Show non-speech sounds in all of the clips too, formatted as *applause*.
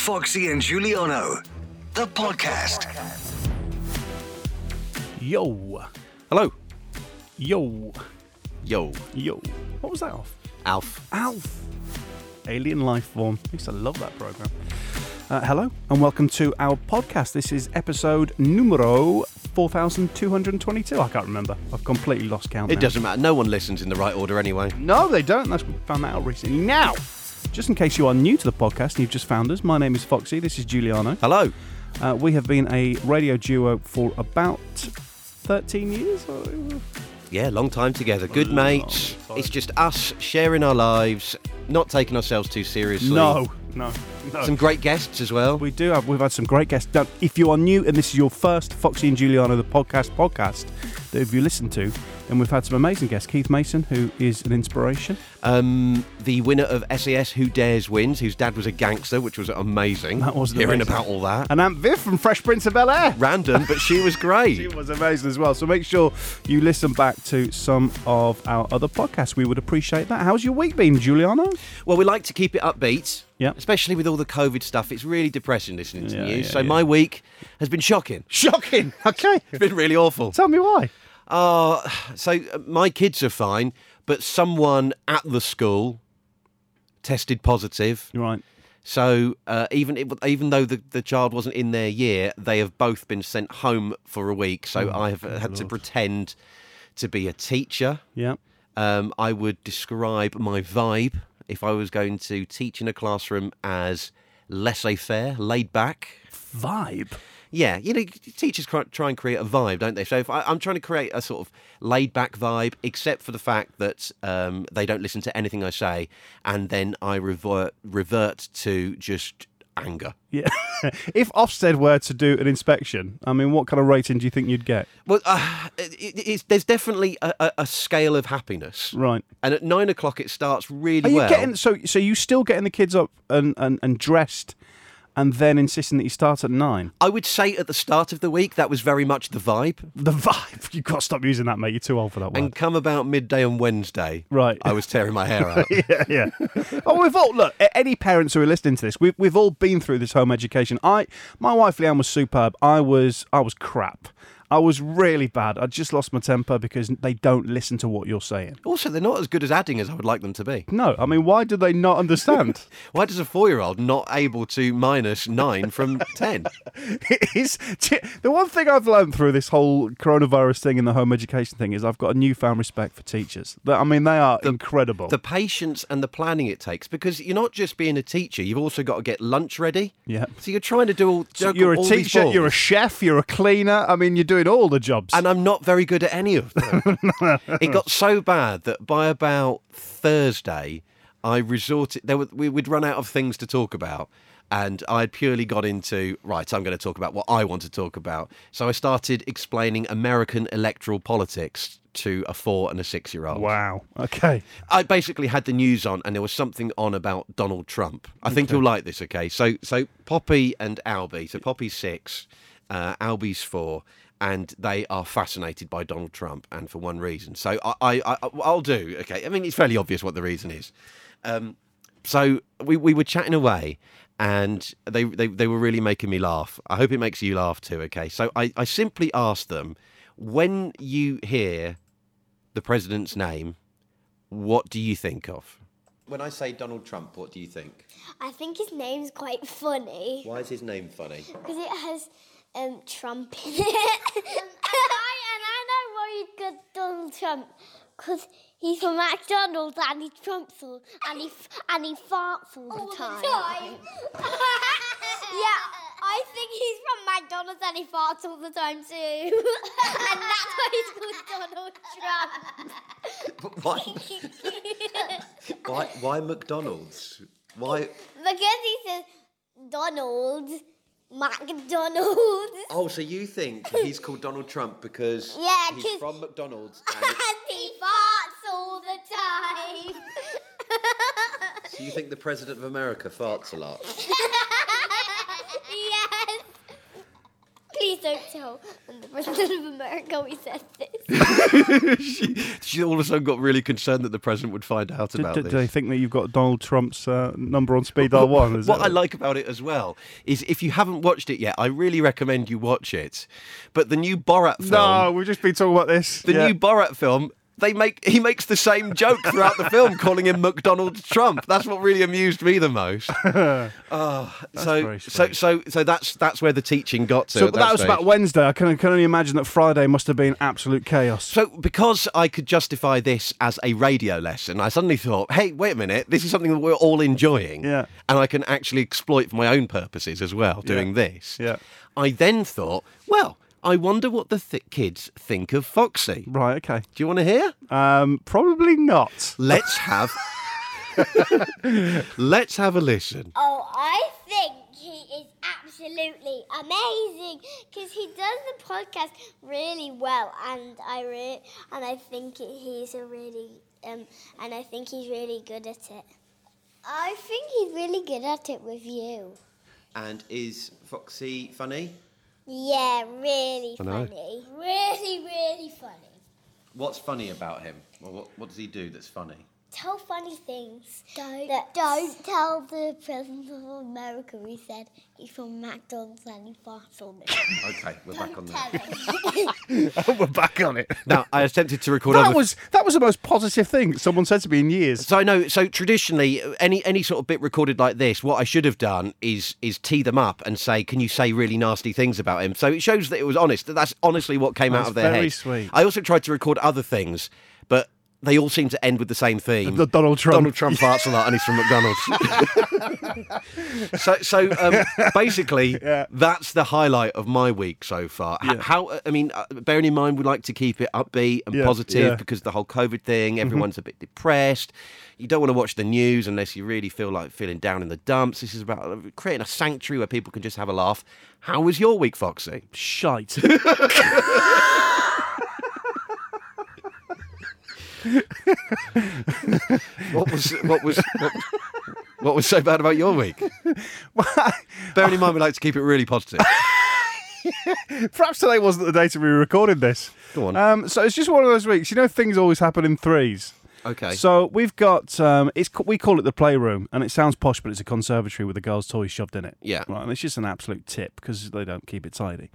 Foxy and Giuliano, the podcast. Yo, Hello. yo, Yo. yo. What was that off? Alf. Alf. Alien Life Form. I used to love that program. Uh, hello and welcome to our podcast. This is episode numero 4222. I can't remember. I've completely lost count. It now. doesn't matter. No one listens in the right order anyway. No, they don't. That's what we found that out recently. Now, just in case you are new to the podcast and you've just found us, my name is Foxy. This is Giuliano. Hello. Uh, we have been a radio duo for about 13 years. Yeah, long time together. Good mates. It's just us sharing our lives, not taking ourselves too seriously. No, no, no. Some great guests as well. We do have. We've had some great guests. Now, if you are new and this is your first Foxy and Giuliano the podcast podcast that if you listen to, then we've had some amazing guests. Keith Mason, who is an inspiration. Um, the winner of SAS Who Dares Wins, whose dad was a gangster, which was amazing. That was Hearing amazing. about all that. And Aunt Viv from Fresh Prince of Bel Air. Random, but she was *laughs* great. She was amazing as well. So make sure you listen back to some of our other podcasts. We would appreciate that. How's your week been, Giuliano? Well, we like to keep it upbeat. Yeah. Especially with all the COVID stuff. It's really depressing listening to Yeah, the news. yeah, so yeah. my week has been shocking. Shocking. Okay. *laughs* It's been really awful. Tell me why. Uh, so uh, my kids are fine, but someone at the school tested positive. Right. So uh, even even though the, the child wasn't in their year, they have both been sent home for a week. So I have had to pretend to be a teacher. Yeah. Um, I would describe my vibe if I was going to teach in a classroom as laissez-faire, laid back. Vibe. Yeah, you know, teachers try and create a vibe, don't they? So if I, I'm trying to create a sort of laid back vibe, except for the fact that um, they don't listen to anything I say, and then I revert revert to just anger. Yeah. *laughs* if Ofsted were to do an inspection, I mean, what kind of rating do you think you'd get? Well, uh, it, there's definitely a, a, a scale of happiness, Right. and at nine o'clock it starts really Are you well. getting so so you still getting the kids up and, and, and dressed and then insisting that you start at nine? I would say at the start of the week that was very much the vibe, The vibe. *laughs* You've got to stop using that, mate. You're too old for that and come about midday on Wednesday, Right. I was tearing my hair *laughs* out. yeah, yeah. oh, we've all look. Any parents who are listening to this, we've we've all been through this home education. I, my wife Leanne was superb. I was I was crap. I was really bad. I just lost my temper because they don't listen to what you're saying. Also, they're not as good as adding as I would like them to be. No, I mean, why do they not understand? *laughs* Why does a four-year-old not able to minus nine from *laughs* ten? It is the one thing I've learned through this whole coronavirus thing and the home education thing is I've got a newfound respect for teachers. I mean, they are incredible. The patience and the planning it takes, because you're not just being a teacher; you've also got to get lunch ready. Yeah. So you're trying to do all. So juggle you're a all these teacher, you're a chef, you're a cleaner. I mean, you're doing all the jobs. and I'm not very good at any of them. *laughs* it got so bad that by about Thursday, I resorted. There were, we would run out of things to talk about, and I had purely got into right. I'm going to talk about what I want to talk about. So I started explaining American electoral politics to a four and a six year old. wow. Okay. I basically had the news on, and there was something on about Donald Trump. I think you'll like this. Okay, so so Poppy and Albie. So Poppy's six, uh, Albie's four, and they are fascinated by Donald Trump, and for one reason. So I, I, I I'll do. Okay, I mean it's fairly obvious what the reason is. Um, so we, we were chatting away and they, they, they were really making me laugh. I hope it makes you laugh too, okay? So I, I simply asked them, when you hear the president's name, what do you think of? When I say Donald Trump, what do you think? I think his name's quite funny Why is his name funny? because it has um, Trump in it. and, I, and I know why you got Donald Trump because he's from McDonald's and he trumps all and he and he farts all, the time. *laughs* yeah, I think he's from McDonald's and he farts all the time too, *laughs* and that's why he's called Donald Trump. *laughs* Why, why, why McDonald's? Why? Because he says Donald, McDonald's. Oh, so you think he's called Donald Trump because *laughs* Yeah, he's from McDonald's *laughs* and he farts all the time. so you think the president of America farts a lot? *laughs* yes. Please don't tell President of America we said this. *laughs* she, she all of a sudden got really concerned that the president would find out Do, about do, this. do they think that you've got Donald Trump's uh, number on speed dial one? Is what it? I like about it as well is if you haven't watched it yet, I really recommend you watch it. But the new Borat film, No, we've just been talking about this. the Yeah. new Borat film, they make he makes the same joke throughout the film, calling him McDonald Trump. That's what really amused me the most. *laughs* Oh, so so so so that's that's where the teaching got to. So at but that was about Wednesday. I can, can only imagine that Friday must have been absolute chaos. So, because I could justify this as a radio lesson, I suddenly thought, hey, wait a minute, this is something that we're all enjoying. Yeah. And I can actually exploit for my own purposes as well, doing this. Yeah. I then thought, well, I wonder what the th- kids think of Foxy. Right, okay. Do you want to hear? Um, probably not. Let's have. *laughs* Let's have a listen. Oh, I think he is absolutely amazing because he does the podcast really well, and I re- and I think he's a really um, and I think he's really good at it. I think he's really good at it with you. And is Foxy funny? Yeah, really I know. funny. Really, really funny. What's funny about him? Well, what, what does he do that's funny? Tell funny things. Don't, don't tell the President of America we said he's from McDonald's and he farts on it. *laughs* Okay, we're back on that. tell *laughs* him. *laughs* We're back on it. Now, I attempted to record That other was that was the most positive thing someone said to me in years. So I know. So traditionally, any any sort of bit recorded like this, what I should have done is is tee them up and say, "Can you say really nasty things about him?" So it shows that it was honest. That that's honestly what came out of their very head. sweet. I also tried to record other things, but they all seem to end with the same theme. The Donald Trump. Donald Trump farts a lot, and he's from McDonald's. *laughs* so, so um, basically, *laughs* Yeah. that's the highlight of my week so far. Yeah. How? I mean, uh, bearing in mind we like to keep it upbeat and Yeah, positive. Mm-hmm. because the whole COVID thing, everyone's a bit depressed. You don't want to watch the news unless you really feel like feeling down in the dumps. This is about uh, creating a sanctuary where people can just have a laugh. How was your week, Foxy? Shite. *laughs* What was what was what, what was so bad about your week? Bearing in mind we like to keep it really positive. *laughs* Perhaps today wasn't the day to be recording this. Go on. Um, so it's just one of those weeks. You know, things always happen in threes. Okay. So we've got um, it's we call it the playroom, and it sounds posh, but it's a conservatory with the girls' toys shoved in it. Yeah. right. And it's just an absolute tip because they don't keep it tidy.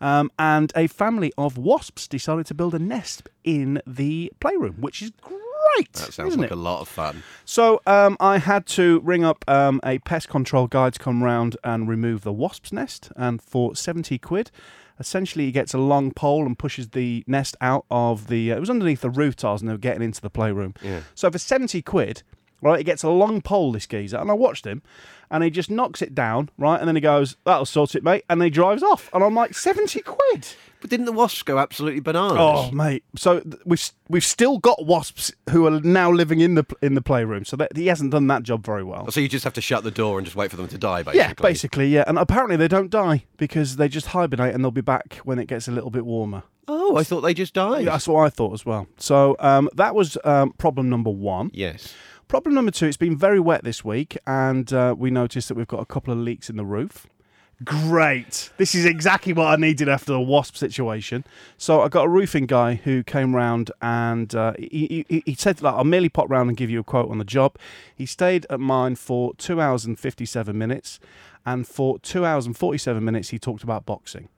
Um, and a family of wasps decided to build a nest in the playroom, which is great. That sounds like it? a lot of fun. So um, I had to ring up um, a pest control guy to come round and remove the wasp's nest, and for seventy quid, essentially he gets a long pole and pushes the nest out of the. Uh, it was underneath the roof tiles, and they were getting into the playroom. Yeah. So for seventy quid, right, he gets a long pole. This geezer, and I watched him, and he just knocks it down, right, and then he goes, "That'll sort it, mate," and then he drives off, and I'm like, seventy quid. But didn't the wasps go absolutely bananas? Oh, mate! So th- we've we've still got wasps who are now living in the in the playroom. So that, he hasn't done that job very well. So you just have to shut the door and just wait for them to die, basically. Yeah, basically, yeah. And apparently they don't die because they just hibernate and they'll be back when it gets a little bit warmer. Oh, I thought they just died. That's what I thought as well. So um, that was um, problem number one. Yes. Problem number two, it's been very wet this week, and uh, we noticed that we've got a couple of leaks in the roof. Great. This is exactly what I needed after the wasp situation. So I got a roofing guy who came round and uh, he, he, he said, like, I'll merely pop round and give you a quote on the job. He stayed at mine for two hours and 57 minutes, and for two hours and 47 minutes, he talked about boxing.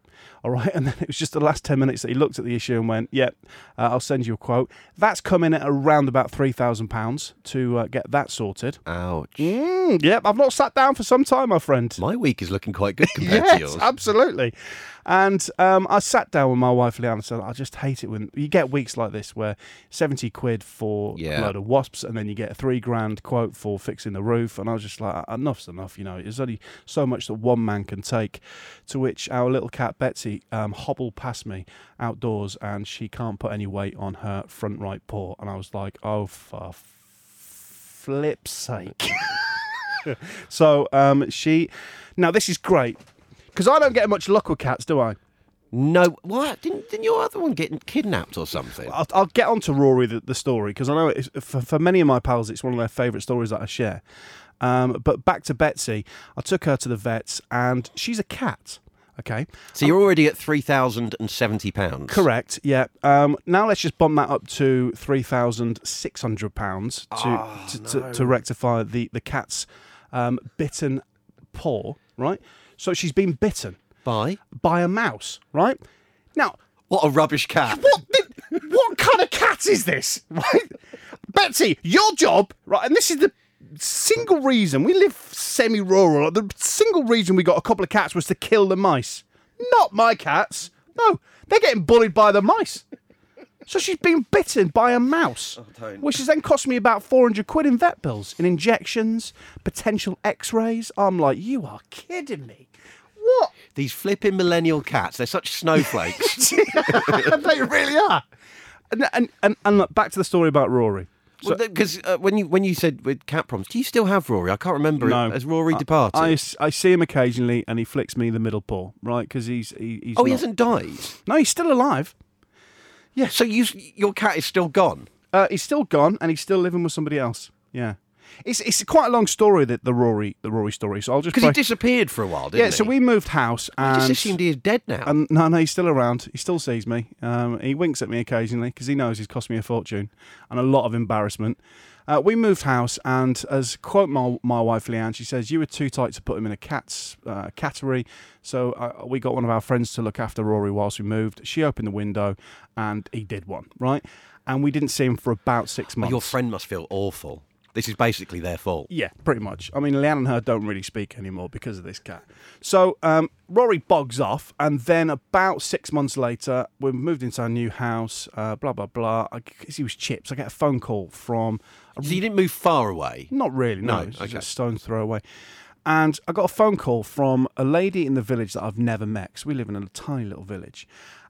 All right, and then it was just the last 10 minutes that he looked at the issue and went, Yep, uh, I'll send you a quote. That's coming at around about £3,000 to uh, get that sorted. Ouch. Mm, yep, I've not sat down for some time, my friend. My week is looking quite good compared to yours. absolutely. And um, I sat down with my wife Leanne and said, I just hate it when you get weeks like this where 70 quid for Yeah. a load of wasps and then you get a three grand quote for fixing the roof. And I was just like, enough's enough, you know, there's only so much that one man can take. To which our little cat Betsy um, hobbled past me outdoors and she can't put any weight on her front right paw. And I was like, oh, for flip's sake. *laughs* so um, she. Now, this is great because I don't get much luck with cats, do I? No, what? Didn't, didn't your other one get kidnapped or something? I'll, I'll get on to Rory the, the story because I know it's, for, for many of my pals it's one of their favourite stories that I share. Um, but back to Betsy, I took her to the vets and she's a cat. Okay. So you're already at three thousand and seventy pounds. Correct. Yeah. Um, now let's just bump that up to three thousand six hundred pounds to, Oh, to, to to rectify the the cat's um, bitten paw. Right. So she's been bitten Bye. by a mouse. Right. Now, What a rubbish cat. what the, what kind of cat is this? *laughs* Right, Betsy, your job. Right, and this is the single reason we live semi-rural. The single reason we got a couple of cats was to kill the mice. Not my cats. No, they're getting bullied by the mice. So she's been bitten by a mouse, oh, don't. which has then cost me about 400 quid in vet bills, in injections, potential x-rays. I'm like, you are kidding me. What? These flipping millennial cats, they're such snowflakes. *laughs* they really are. And, and, and, and look, back to the story about Rory. Because uh, when you when you said with cat problems, do you still have Rory? I can't remember. No. Has Rory I- departed? I, I see him occasionally and he flicks me the middle paw, right? Because he's, he, he's. oh, he hasn't died. No, he's still alive. Yeah. So you, your cat is still gone. Uh, he's still gone and he's still living with somebody else. Yeah. It's, it's quite a long story, that the Rory the Rory story. So I'll just. Because he disappeared for a while, didn't he? yeah, he? so we moved house I and. just assumed he is dead now. and no, no, he's still around. He still sees me. Um, he winks at me occasionally because he knows he's cost me a fortune and a lot of embarrassment. Uh, we moved house, and as quote my, my wife Leanne, she says you were too tight to put him in a cat's uh, cattery, so uh, we got one of our friends to look after Rory whilst we moved. She opened the window, and he did one right, and we didn't see him for about six months. your friend must feel awful. This is basically their fault. Yeah, pretty much. I mean, Leanne and her don't really speak anymore because of this cat. So um, Rory bogs off, and then about six months later, we moved into our new house. Uh, blah blah blah. I guess he was chips. I get a phone call from. So you didn't move far away. Not really. No, No, okay. just a stone's throw away. And I got a phone call from a lady in the village that I've never met. 'cause we live in a tiny little village.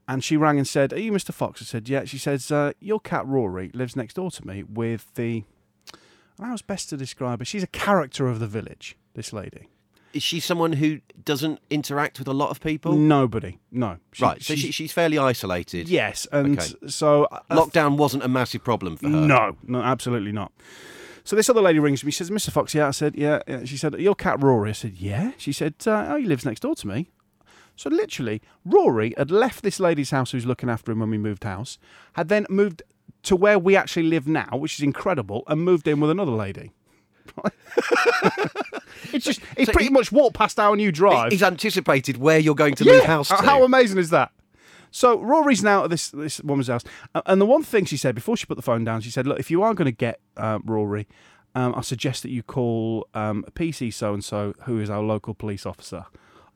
And she rang and said, Are you Mr. Fox? I said, Yeah. She says, uh, Your cat Rory lives next door to me with the. How's best to describe her? She's a character of the village, this lady. Is she someone who doesn't interact with a lot of people? Nobody. No. She- right. So she's- she, she's fairly isolated. Yes. And Okay. so. uh, Lockdown wasn't a massive problem for her. No, no, absolutely not. So this other lady rings me. She says, "Mr. Fox, yeah." I said, "Yeah." yeah. She said, "Your cat Rory." I said, "Yeah." She said, uh, "Oh, he lives next door to me." So literally, Rory had left this lady's house who's looking after him when we moved house, had then moved to where we actually live now, which is incredible, and moved in with another lady. *laughs* it's just he So pretty he- much walked past our new drive. He's anticipated where you're going to move house to. How amazing is that? So Rory's now at this this woman's house, and the one thing she said before she put the phone down, she said, "Look, if you are going to get uh, Rory, um, I suggest that you call um, PC so and so, who is our local police officer."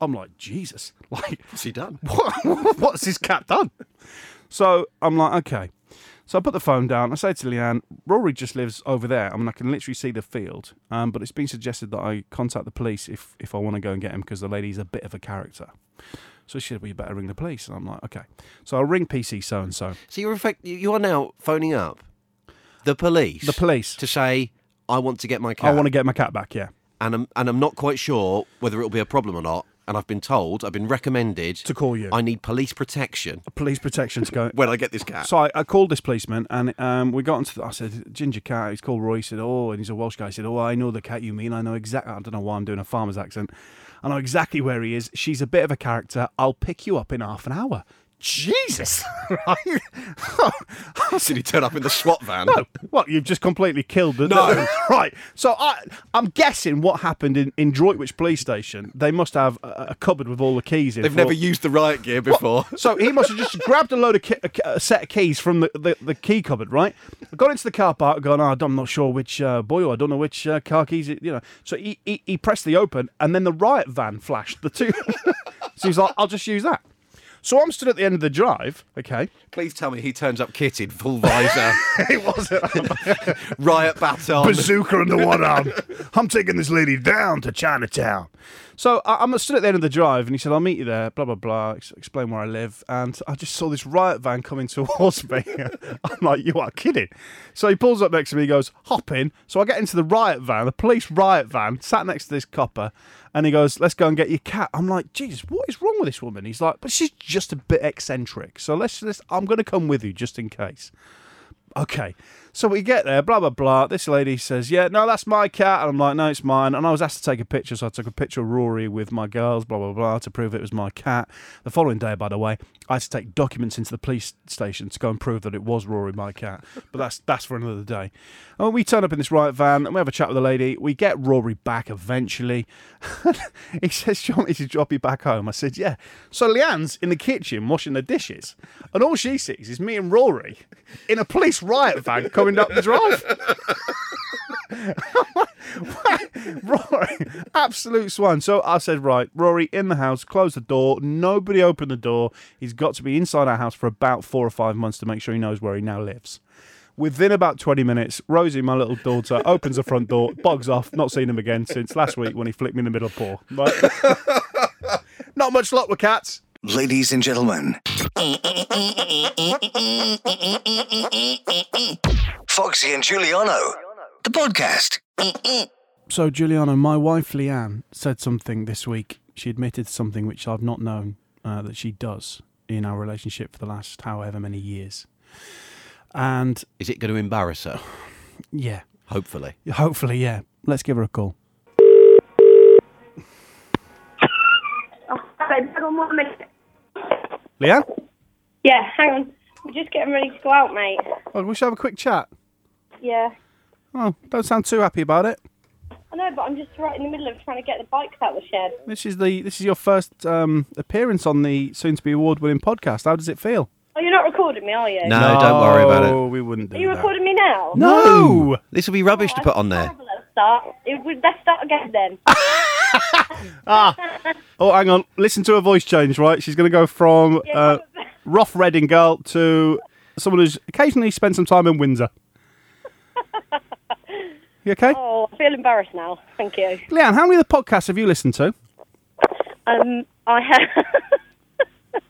I'm like, Jesus, *laughs* like What's he done? what, *laughs* what's this cat done? So I'm like, okay. So I put the phone down. I say to Leanne, Rory just lives over there. I mean, I can literally see the field. Um, but it's been suggested that I contact the police if, if I want to go and get him because the lady's a bit of a character. So she said, well, you better ring the police. And I'm like, okay. So I'll ring PC so and so. So you're effect- you are now phoning up the police. The police. to say I want to get my cat. I want to get my cat back, yeah. and I'm and I'm not quite sure whether it'll be a problem or not. And I've been told, I've been recommended To call you. I need police protection Police protection to go. *laughs* when I get this cat. So I, I called this policeman and um, we got into the, I said, Ginger cat, he's called Roy. He said, Oh, and he's a Welsh guy. He said, Oh, I know the cat you mean. I know exactly, I don't know why I'm doing a farmer's accent. I know exactly where he is. She's a bit of a character. I'll pick you up in half an hour. Jesus. *laughs* *laughs* right? *laughs* Did he turn up in the SWAT van? No, what you've just completely killed the No. right. So I, I'm guessing what happened in, in Droitwich police station. They must have a, a cupboard with all the keys in. They've for- never used the riot gear before. So he must have just grabbed a load of ki- a, a set of keys from the, the, the key cupboard, right? Got into the car park, gone. Oh, I'm not sure which uh, boy, or I don't know which uh, car keys. It, you know. So he, he he pressed the open, and then the riot van flashed. The two. so he's like, I'll just use that. So I'm stood at the end of the drive. Okay. Please tell me he turns up kitted, full visor, *laughs* It wasn't. *laughs* riot baton. bazooka under one arm. I'm taking this lady down to Chinatown. So I, I'm stood at the end of the drive, and he said, "I'll meet you there." Blah blah blah. Ex- explain where I live, and I just saw this riot van coming *laughs* towards me. I'm like, "You are kidding!" So he pulls up next to me. He goes, "Hop in." So I get into the riot van, the police riot van, sat next to this copper, and he goes, "Let's go and get your cat." I'm like, "Jesus, what is wrong with this woman?" He's like, "But she's just a bit eccentric, so let's let's. I'm going to come with you just in case." Okay. So we get there, blah blah blah. This lady says, "Yeah, no, that's my cat," and I'm like, "No, it's mine." And I was asked to take a picture, so I took a picture of Rory with my girls, blah blah blah, to prove it was my cat. The following day, by the way, I had to take documents into the police station to go and prove that it was Rory, my cat. But that's that's for another day. And we turn up in this riot van, and we have a chat with the lady. We get Rory back eventually. *laughs* he says, "Do you want me to drop you back home?" I said, "Yeah." So Leanne's in the kitchen washing the dishes, and all she sees is me and Rory in a police riot van *laughs* coming up the drive. *laughs* Rory, absolute swan. So I said, right, Rory in the house, close the door. Nobody opened the door. He's got to be inside our house for about four or five months to make sure he knows where he now lives. Within about 20 minutes, Rosie, my little daughter, *laughs* opens the front door, bogs off, not seen him again since last week when he flicked me in the middle of paw. Right? *laughs* not much luck with cats. Ladies and gentlemen, Foxy and Giuliano, the podcast. So, Giuliano, my wife Leanne said something this week. She admitted something which I've not known uh, that she does in our relationship for the last however many years. And Is it going to embarrass her? yeah, Hopefully. hopefully, yeah. Let's give her a call. Oh, hang on one minute. Leanne? Yeah, hang on. We're just getting ready to go out, mate. Oh, we should have a quick chat. Yeah. Oh, don't sound too happy about it. I know, but I'm just right in the middle of trying to get the bikes out of the shed. This is the this is your first um, appearance on the soon-to-be award-winning podcast. How does it feel? Oh, you're not recording me, are you? No, don't worry about No, it. we wouldn't do Are you that. recording me now? No. This will be rubbish to put on there. Horrible at the start. It, would- let's start again then. *laughs* Ah. Oh, hang on. Listen to her voice change. Right, she's going to go from *laughs* Yeah, uh, what was rough Reading girl to someone who's occasionally spent some time in Windsor. *laughs* You okay? oh, I feel embarrassed now. Thank you. Leanne, how many of the podcasts have you listened to? Um, I have. *laughs*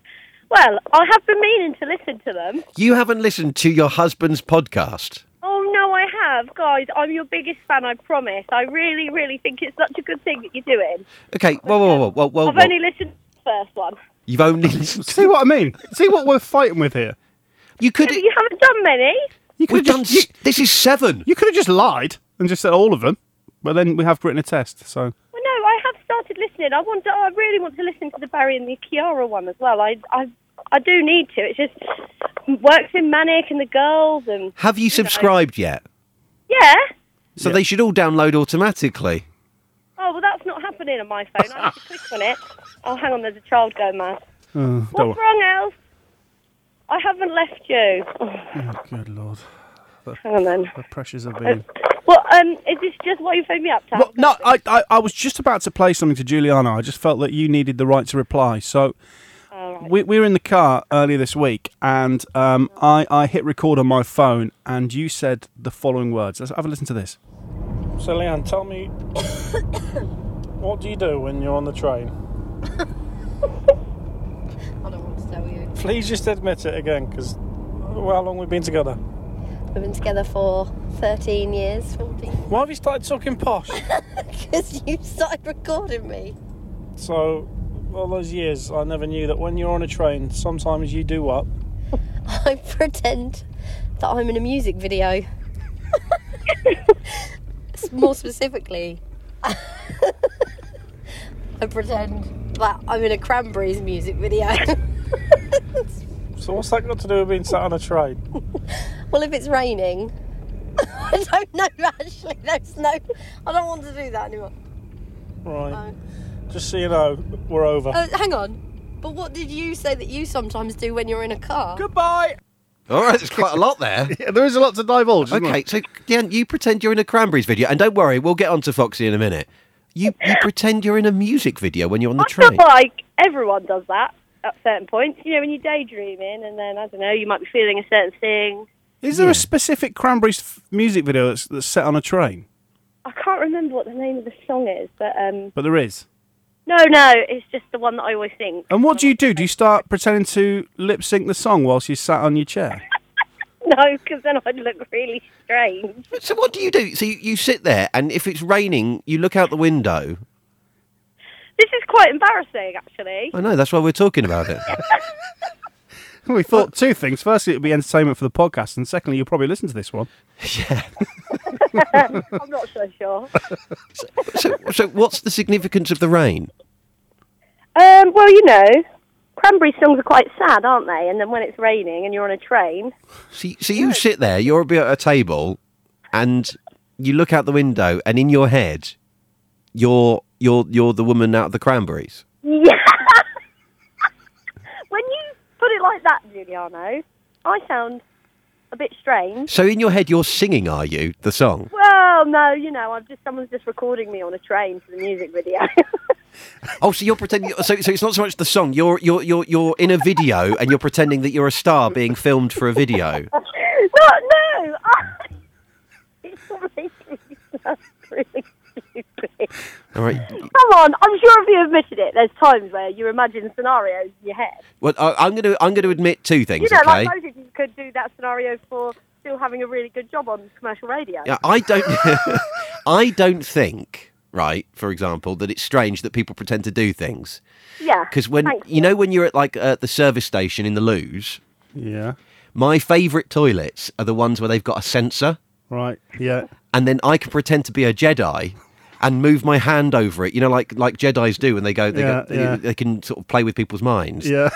well, I have been meaning to listen to them. You haven't listened to your husband's podcast. Oh no, I have, guys. I'm your biggest fan. I promise. I really, really think it's such a good thing that you're doing. Okay, whoa, whoa, whoa, whoa, whoa. I've whoa. only listened to the first one. You've only *laughs* listened to... See what I mean? See what we're fighting with here? You could... You haven't done many. You could We've have done... just, you, This is seven. you could have just lied and just said all of them, but then we have written a test. So Well, no, I have started listening. I want. To, I really want to listen to the Barry and the Kiara one as well. I, I, I do need to. It's just works in Manic and the girls and Have you subscribed yet? yeah. So Yeah. they should all download automatically. Oh well, that's not happening on my phone. I have to click on it. Oh, hang on. There's a child going mad. uh, What's wrong, Elf? I haven't left you. Oh, Oh, good lord, hang on then. the pressures have Uh, been. Well, um, is this just what you phoned me up to? Well, no, I, I, I was just about to play something to Giuliano. I just felt that you needed the right to reply. So All right. we, we were in the car earlier this week, and um, I, I hit record on my phone, and you said the following words. Let's have a listen to this. So, Leanne, tell me, *coughs* what do you do when you're on the train? I don't want to tell you. Please just admit it again, because how long we've been together? We've been together for 13 years, 14. Why have you started talking posh? *laughs* Because you started recording me. so, all those years, I never knew that when you're on a train, sometimes you do what? *laughs* I pretend that I'm in a music video. *laughs* More specifically, I pretend that I'm in a Cranberries music video. *laughs* *laughs* So, what's that got to do with being sat on a train? well, if it's raining, *laughs* I don't know actually. There's no. I don't want to do that anymore. Right. Just so you know, we're over. Oh, hang on. But what did you say that you sometimes do when you're in a car? Goodbye. All right, there's quite a lot there. Yeah, there is a lot to divulge. isn't Okay, there? so Dan, you pretend you're in a Cranberries video, and don't worry, we'll get on to Foxy in a minute. You you pretend you're in a music video when you're on the I feel train. like everyone does that at certain points. You know, when you're daydreaming, and then I don't know, you might be feeling a certain thing. Is there a specific Cranberries f- music video that's, that's set on a train? I can't remember what the name of the song is, but um, But there is. no, no, it's just the one that I always think. And what do you do? Do you start pretending to lip sync the song whilst you sat on your chair? *laughs* No, because then I'd look really strange. So what do you do? So you, you sit there, and if it's raining, you look out the window. This is quite embarrassing, actually. I know that's why we're talking about it. *laughs* We thought two things. Firstly, it would be entertainment for the podcast, and secondly, you'll probably listen to this one. Yeah. *laughs* I'm not so sure. So, so what's the significance of the rain? Um, well, you know, cranberry songs are quite sad, aren't they? And then when it's raining and you're on a train, So, you- so you sit there, you're at a table, and you look out the window, and in your head, you're you're you're the woman out of the cranberries. yeah. *laughs* when you put it like that, Giuliano, I sound a bit strange. So in your head, you're singing, are you, the song? Well, no, you know, I'm just someone's just recording me on a train for the music video. *laughs* Oh, so you're pretending. So, so it's not so much the song. You're you're you're you're in a video, and you're pretending that you're a star being filmed for a video. *laughs* no, no. *laughs* it's making me sound really stupid. All right. Come on, I'm sure if you admitted it, there's times where you imagine scenarios in your head. Well, I, I'm going to I'm going to admit two things. You know, okay. like could do that scenario for still having a really good job on commercial radio. Yeah, I don't. *laughs* I don't think. Right, for example, that it's strange that people pretend to do things Yeah. because when Thanks. you know when you're at like uh, the service station in the loos, Yeah. my favourite toilets are the ones where they've got a sensor, Right. Yeah. and then I can pretend to be a Jedi and move my hand over it. You know, like like Jedi's do when they go, they, Yeah, go, yeah. they can sort of play with people's minds. Yeah.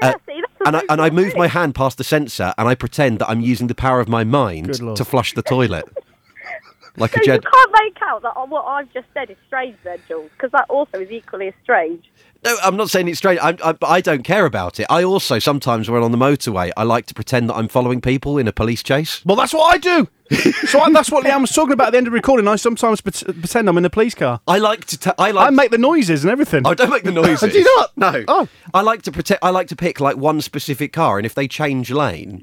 Yeah, uh, see, that's And I, and I move my hand past the sensor and I pretend that I'm using the power of my mind to flush the toilet. Like So a you Jedi. can't make out that uh, what I've just said is strange, then, Jules, because that also is equally as strange. No, I'm not saying it's strange. I, I, I don't care about it. I also sometimes, when on the motorway, I like to pretend that I'm following people in a police chase. Well, that's what I do. so I, that's what Leanne was talking about at the end of the recording. I sometimes pret- pretend I'm in a police car. I like to. T- I like. I make the noises and everything. I don't make the *laughs* noises. Do you not? No. Oh. I like to protect. I like to pick like one specific car, and if they change lane,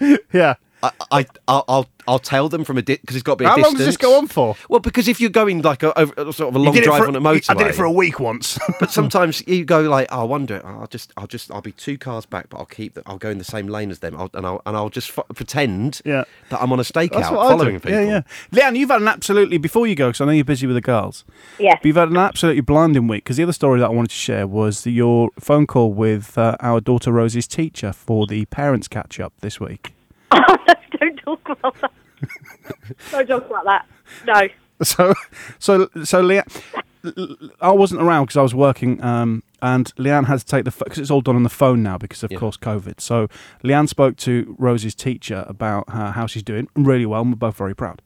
*laughs* Yeah. I, I I'll, I'll I'll tell them from a because it's got to be a How distance. long does this go on for? Well, because if you're going like a, over, a sort of a long drive for- on a motorway, I did it for a week once. *laughs* But *laughs* sometimes you go like, oh, I wonder. I'll just, I'll just, I'll be two cars back, but I'll keep. The, I'll go in the same lane as them, I'll, and I'll and I'll just f- pretend Yeah. that I'm on a stakeout, That's what I following people. Yeah, yeah. Leanne, you've had an absolutely before you go, because I know you're busy with the girls. Yes. But you've had an absolutely blinding week. Because the other story that I wanted to share was the, your phone call with uh, our daughter Rosie's teacher for the parents catch up this week. Don't talk about that. Don't talk about that. No. So, so, so Leanne, I wasn't around because I was working, um, and Leanne had to take the because it's all done on the phone now because of Yeah. course COVID. So Leanne spoke to Rosie's teacher about uh, how she's doing really well, and we're both very proud.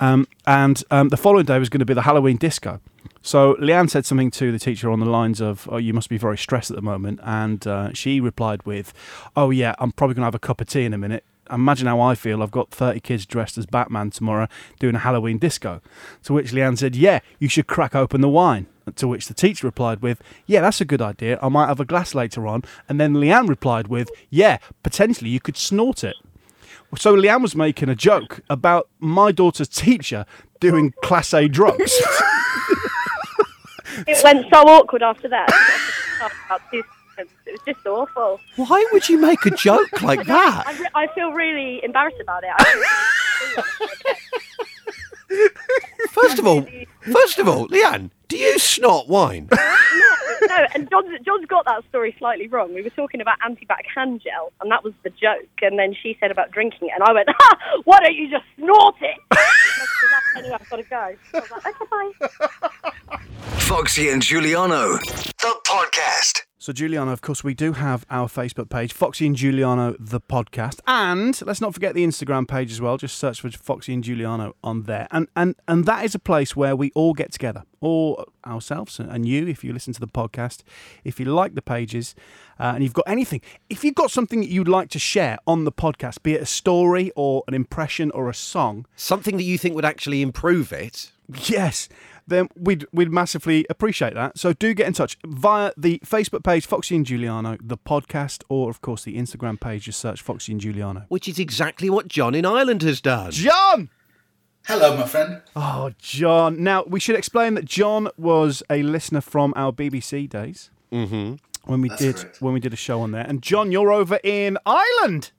Um, and um, the following day was going to be the Halloween disco. So Leanne said something to the teacher on the lines of, "Oh, you must be very stressed at the moment," and uh, she replied with, "Oh yeah, I'm probably going to have a cup of tea in a minute." Imagine how I feel. I've got 30 kids dressed as Batman tomorrow doing a Halloween disco. To which Leanne said, Yeah, you should crack open the wine. To which the teacher replied with, Yeah, that's a good idea. I might have a glass later on. And then Leanne replied with, Yeah, potentially you could snort it. So Leanne was making a joke about my daughter's teacher doing Class A drugs. *laughs* It went so awkward after that. *laughs* About two. It was just awful. Why would you make a joke like *laughs* that? I, re- I feel really embarrassed about it. I *laughs* First of all, first of all, Leanne, do you snort wine? *laughs* no, no, and John's, John's got that story slightly wrong. We were talking about antibac hand gel, and that was the joke. And then she said about drinking it, and I went, ha, why don't you just snort it? anyway, I've got to go. I was like, okay, bye. Foxy and Giuliano, the podcast. So, Giuliano, of course, we do have our Facebook page, Foxy and Giuliano, the podcast, and let's not forget the Instagram page as well. Just search for Foxy and Giuliano on there, and and and that is a place where we all get together, all ourselves and you, if you listen to the podcast, if you like the pages, uh, and you've got anything, if you've got something that you'd like to share on the podcast, be it a story or an impression or a song, Something that you think would actually improve it. Yes, then we'd we'd massively appreciate that. So do get in touch via the Facebook page Foxy and Giuliano, the podcast, or of course the Instagram page. Just search Foxy and Giuliano. Which is exactly what John in Ireland has done. John. Hello, my friend. Oh, John. Now we should explain that John was a listener from our BBC days. Mm-hmm. When we That's did correct. when we did a show on there, and John, you're over in Ireland.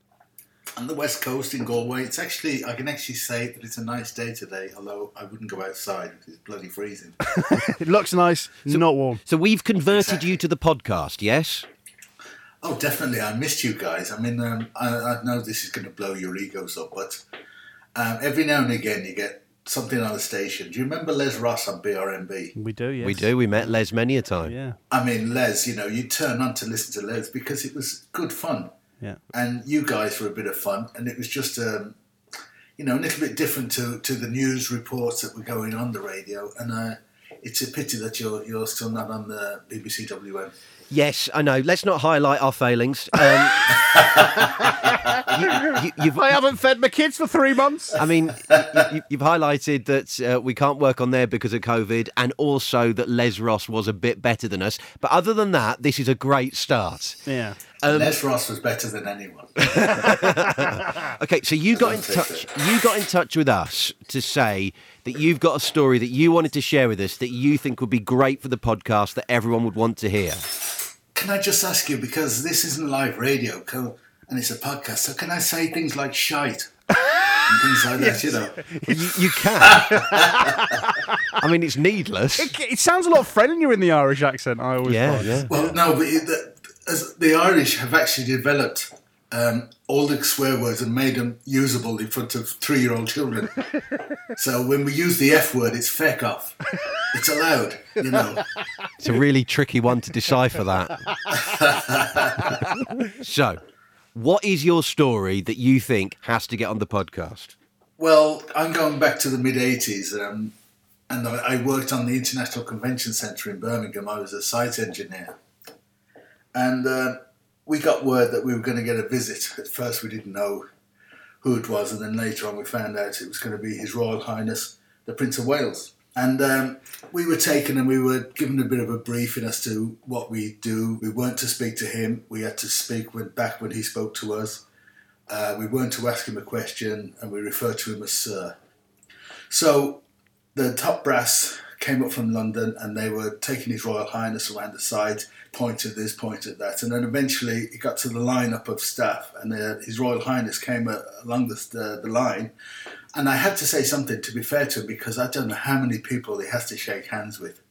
On the west coast in Galway, it's actually I can actually say that it's a nice day today. Although I wouldn't go outside because it's bloody freezing. *laughs* It looks nice, not warm. So we've converted you to the podcast, yes? Oh, definitely. I missed you guys. I mean, um, I, I know this is going to blow your egos up, but um, every now and again you get something on the station. Do you remember Les Ross on BRMB? We do, yes. We do. We met Les many a time. Yeah, I mean, Les, you know, you turn on to listen to Les because it was good fun. Yeah. and you guys were a bit of fun, and it was just um, you know a little bit different to, to the news reports that were going on the radio, and uh, it's a pity that you're you're still not on the BBC WM. Yes, I know. Let's not highlight our failings. Um, *laughs* you, you, I haven't fed my kids for three months. I mean, you, you've highlighted that uh, we can't work on there because of COVID, and also that Les Ross was a bit better than us. But other than that, this is a great start. Yeah. Um, Les Ross was better than anyone. *laughs* Okay, so you got in touch. fix You got in touch with us to say that you've got a story that you wanted to share with us that you think would be great for the podcast that everyone would want to hear. Can I just ask you because this isn't live radio, and it's a podcast, so can I say things like shite and things like that? You know, You, you can. *laughs* I mean, it's needless. It, it sounds a lot friendlier in the Irish accent. I always Yeah, find. yeah. Well, no, but it, the, as the Irish have actually developed um, all the swear words and made them usable in front of three-year-old children. *laughs* so when we use the F word, it's feck off. It's allowed, you know. It's a really tricky one to decipher that. *laughs* so, what is your story that you think has to get on the podcast? Well, I'm going back to the mid '80s, um, and I I worked on the International Convention Centre in Birmingham. I was a site engineer, and uh, we got word that we were going to get a visit. *laughs* At first, we didn't know who it was, and then later on, we found out it was going to be His Royal Highness the Prince of Wales. And um, we were taken and we were given a bit of a briefing as to what we do. We weren't to speak to him. We had to speak when, back when he spoke to us. Uh, we weren't to ask him a question, and we referred to him as Sir. So the top brass came up from London and they were taking His Royal Highness around the side, pointed this, pointed that. And then eventually it got to the lineup of staff, and uh, His Royal Highness came uh, along the, the, the line. And I had to say something to be fair to him because I don't know how many people he has to shake hands with.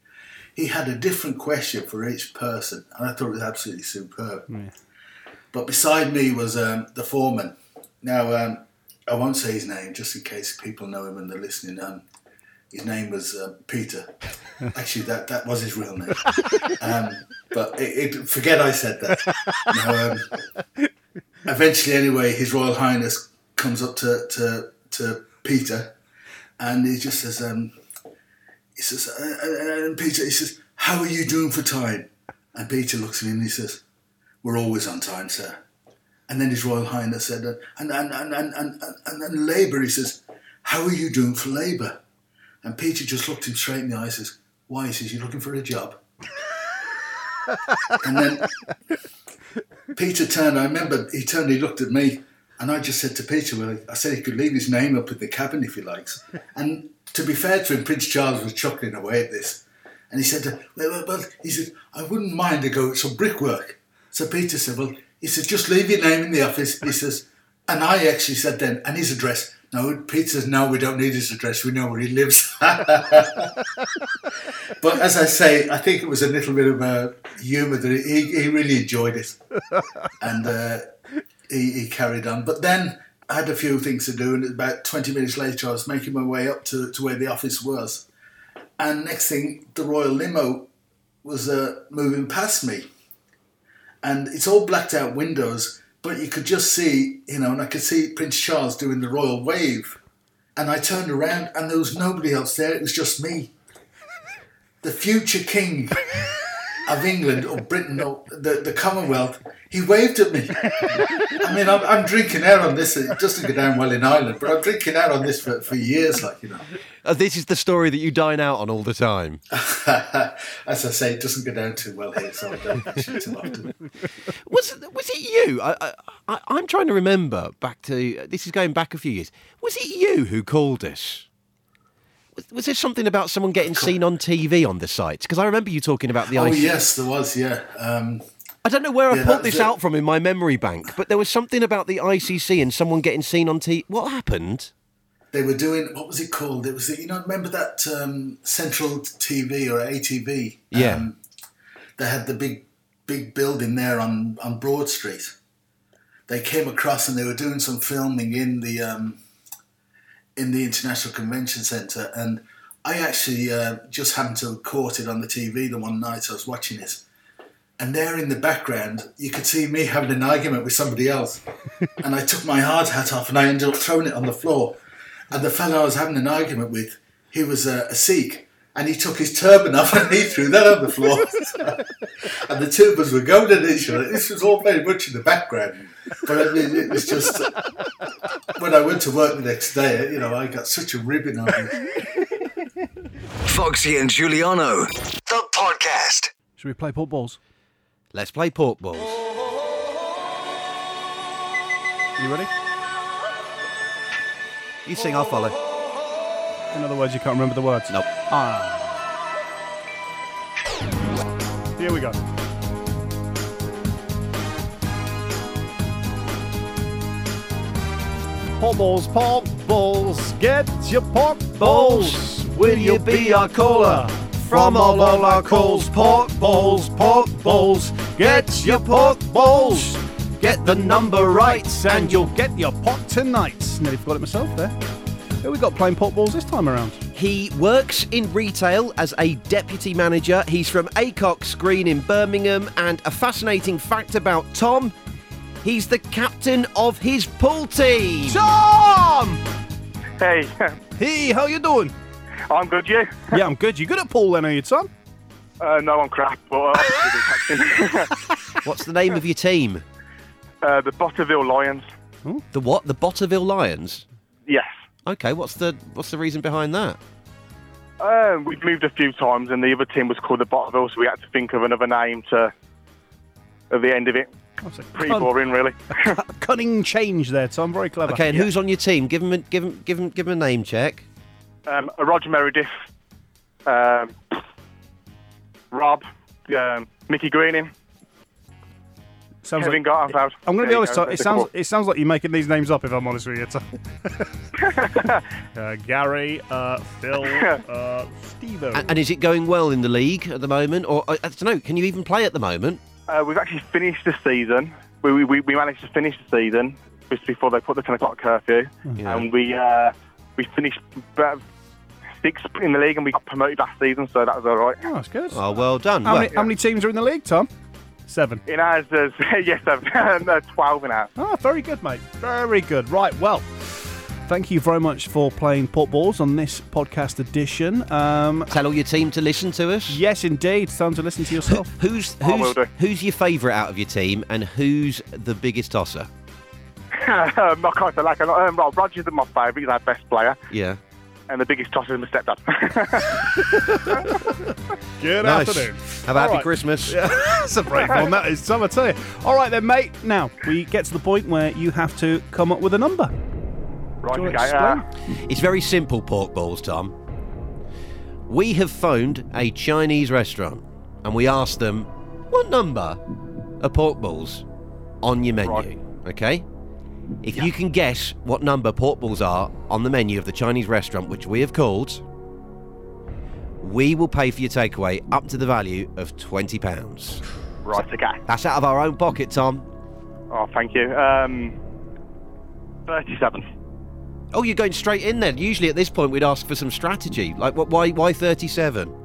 He had a different question for each person, and I thought it was absolutely superb. But beside me was um, the foreman. Now, um, I won't say his name just in case people know him and they're listening. Um, his name was uh, Peter. Actually, that, that was his real name. Um, but it, it, forget I said that. Now, um, eventually, anyway, His Royal Highness comes up to, to, to Peter and he just says, um, he says, uh, uh, and Peter, he says, how are you doing for time? And Peter looks at him and he says, we're always on time, sir. And then His Royal Highness said, uh, and, and, and, and, and, and, and Labour, he says, how are you doing for Labour? And Peter just looked him straight in the eye and says, why? He says, You're looking for a job? *laughs* and then Peter turned, I remember he turned, he looked at me, and I just said to Peter, well, I said he could leave his name up in the cabin if he likes. And to be fair to him, Prince Charles was chuckling away at this. And he said, well, well, well he said, I wouldn't mind to go at some brickwork. So Peter said, well, he said, just leave your name in the office. He says, and I actually said then, and his address. No, Peter says, no, we don't need his address. We know where he lives. *laughs* but as I say, I think it was a little bit of a humour that he, he really enjoyed it. *laughs* And uh, he, he carried on. But then I had a few things to do, and about 20 minutes later, I was making my way up to, to where the office was. And next thing, the Royal Limo was uh, moving past me. And it's all blacked out windows, but you could just see, you know, and I could see Prince Charles doing the royal wave. And I turned around, and there was nobody else there, it was just me. The future king of England or Britain or the, the Commonwealth, he waved at me. I mean, I'm, I'm drinking out on this. It doesn't go down well in Ireland, but I'm drinking out on this for, for years, like, you know. Uh, this is the story that you dine out on all the time. *laughs* As I say, it doesn't go down too well here, so I don't mention it too often. Was it, was it you? I, I, I'm trying to remember back to this is going back a few years. Was it you who called us? Was, there something about someone getting seen on TV on the site? Because I remember you talking about the ICC. Oh, IC yes, there was, yeah. Um, I don't know where I pulled this it. out from in my memory bank, but there was something about the ICC and someone getting seen on TV. What happened? they were doing, what was it called? It was, you know, remember that um, Central TV or ATV? Yeah. Um, they had the big big building there on, on Broad Street. They came across and they were doing some filming in the um, in the International Convention Centre, and I actually uh, just happened to have caught it on the TV the one night I was watching it. And there in the background, you could see me having an argument with somebody else. *laughs* and I took my hard hat off and I ended up throwing it on the floor. And the fellow I was having an argument with, he was a, a Sikh, and he took his turban off and he threw that on the floor. *laughs* and the two of us were going at each other. This was all very much in the background. But I mean, it was just when I went to work the next day, you know, I got such a ribbon on it. Foxy and Giuliano, the podcast. Should we play port balls? Let's play pork balls. You ready? You sing, I'll follow. In other words, you can't remember the words. Nope. Ah. Here we go. Pork balls, pork balls, get your pork balls. Will you be our caller? From all of our calls, pork balls, pork balls, get your pork balls. Get the number right, and you'll get your pot tonight. Nearly forgot it myself there. Who we got playing pork balls this time around? He works in retail as a deputy manager. He's from Acocks Green in Birmingham. And a fascinating fact about Tom he's the captain of his pool team. Tom! Hey, Hey, how you doing? I'm good, you? Yeah, I'm good. You good at pool then, are you, Tom? Uh, no, I'm crap, but uh, obviously captain. *laughs* What's the name of your team? uh, the Botterville Lions. The what? The Botterville Lions? Yes. Okay, what's the what's the reason behind that? Uh, we've moved a few times, and the other team was called the Botterville, so we had to think of another name to at the end of it. That's a Pretty cun- boring, really. *laughs* cunning change there, Tom. Very clever. Okay, and Yeah. who's on your team? Give him a, give him give him give him a name check. um, Roger Meredith, um, Rob, um, Mickey Greening, Sounds Kevin like, Garfield. I'm going to be honest, go, It sounds couple. it sounds like you're making these names up. If I'm honest with you, Tom. *laughs* uh, Gary, uh, Phil, *laughs* uh, Steve. And, and is it going well in the league at the moment, or I, I don't know? Can you even play at the moment? Uh, we've actually finished the season. We, we- we, we managed to finish the season just before they put the 10 o'clock curfew. Yeah. And we uh, we finished about sixth in the league and we got promoted last season, so that was all right. Oh, that's good. Oh, well done. How Well, many, how many teams are in the league, Tom? Seven. In ours, there's, *laughs* yes, seven, uh, 12 in ours. Ah, very good, mate. Very good. Right, well, thank you very much for playing Pork Balls on this podcast edition. Um, tell all your team to listen to us. yes, indeed. It's time to listen to yourself. Who's I will who's do. who's your favourite out of your team, and who's the biggest tosser? um, I can't say like a lot. Um, well, Roger's my favourite, he's our best player. Yeah. And the biggest tosser is my stepdad. Good Nice. afternoon. Have a happy All right. Christmas. *laughs* That's a brave one, that is, Tom, I tell you. All right, then, mate. Now, we get to the point where you have to come up with a number. right, Do you okay. to Uh. It's very simple, pork balls, Tom. We have phoned a Chinese restaurant and we asked them, what number are pork balls on your menu? Right. Okay? If you can guess what number pork balls are on the menu of the Chinese restaurant, which we have called, we will pay for your takeaway up to the value of £20. right, okay. That's out of our own pocket, Tom. Oh, thank you. Um, 37. Oh, you're going straight in then. Usually at this point we'd ask for some strategy. Like, what? why, why 37?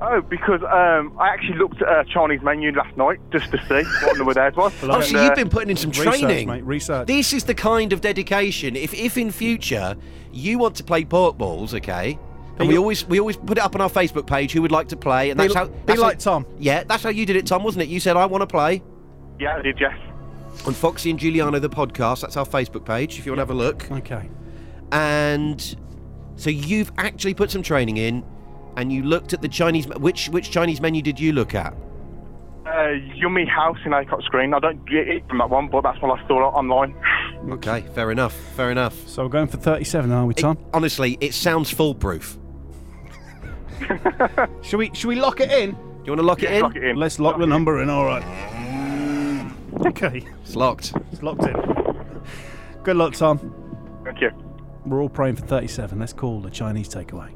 Oh, because um, I actually looked at a Chinese menu last night just to see what number theirs was. *laughs* Oh, And, so uh, you've been putting in some Research, training. mate. Research. This is the kind of dedication. If, if in future you want to play pork balls, okay, and we always we always put it up on our Facebook page who would like to play, and Be, that's how be like how, Tom. Yeah, that's how you did it, Tom, wasn't it? You said I want to play Yeah, I did, yes. on Foxy and Giuliano the podcast. That's our Facebook page. If you want to have a look, Okay. and so you've actually put some training in, and you looked at the Chinese. Which which Chinese menu did you look at? Uh, Yummy House in Acocks Green. I don't get it from that one, but that's what I saw online. Okay, fair enough. Fair enough. So we're going for 37, are we, It- Tom? honestly, it sounds foolproof. *laughs* Should we, should we lock it in? Do you want to lock it in? Lock it in. Let's lock the number in, all right. Okay, It's locked. it's locked in. Good luck, Tom. Thank you. We're all praying for 37. Let's call the Chinese takeaway.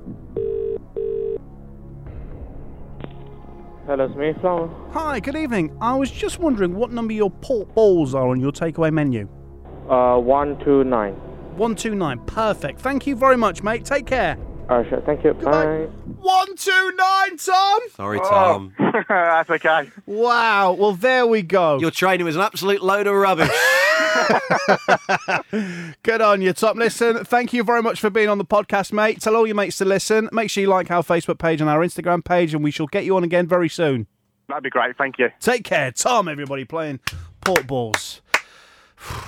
Hello, it's Mayflower. Hi, good evening. I was just wondering what number your pork balls are on your takeaway menu. Uh, 129. 129. Perfect. Thank you very much, mate. Take care. Alright, sure. Thank you. Bye. 129, Tom! Sorry, Tom. *laughs* That's okay. Wow. Well, there we go. Your training was an absolute load of rubbish. *laughs* *laughs* Good on you, Tom. Listen, thank you very much for being on the podcast, mate. Tell all your mates to listen. Make sure you like our Facebook page and our Instagram page, and we shall get you on again very soon. That'd be great. Thank you. Take care. Tom, everybody, playing pork balls.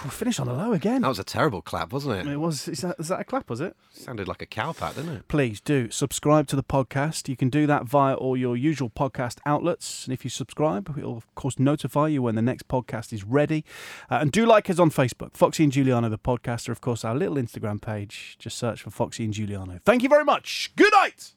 We finished on a low again. That was a terrible clap, wasn't it? It was. Is that, is that a clap, was it? Sounded like a cow pat, didn't it? Please do subscribe to the podcast. You can do that via all your usual podcast outlets. And if you subscribe, it'll, of course, notify you when the next podcast is ready. Uh, and do like us on Facebook, Foxy and Giuliano, the podcast, podcaster. Of course, our little Instagram page. Just search for Foxy and Giuliano. Thank you very much. Good night.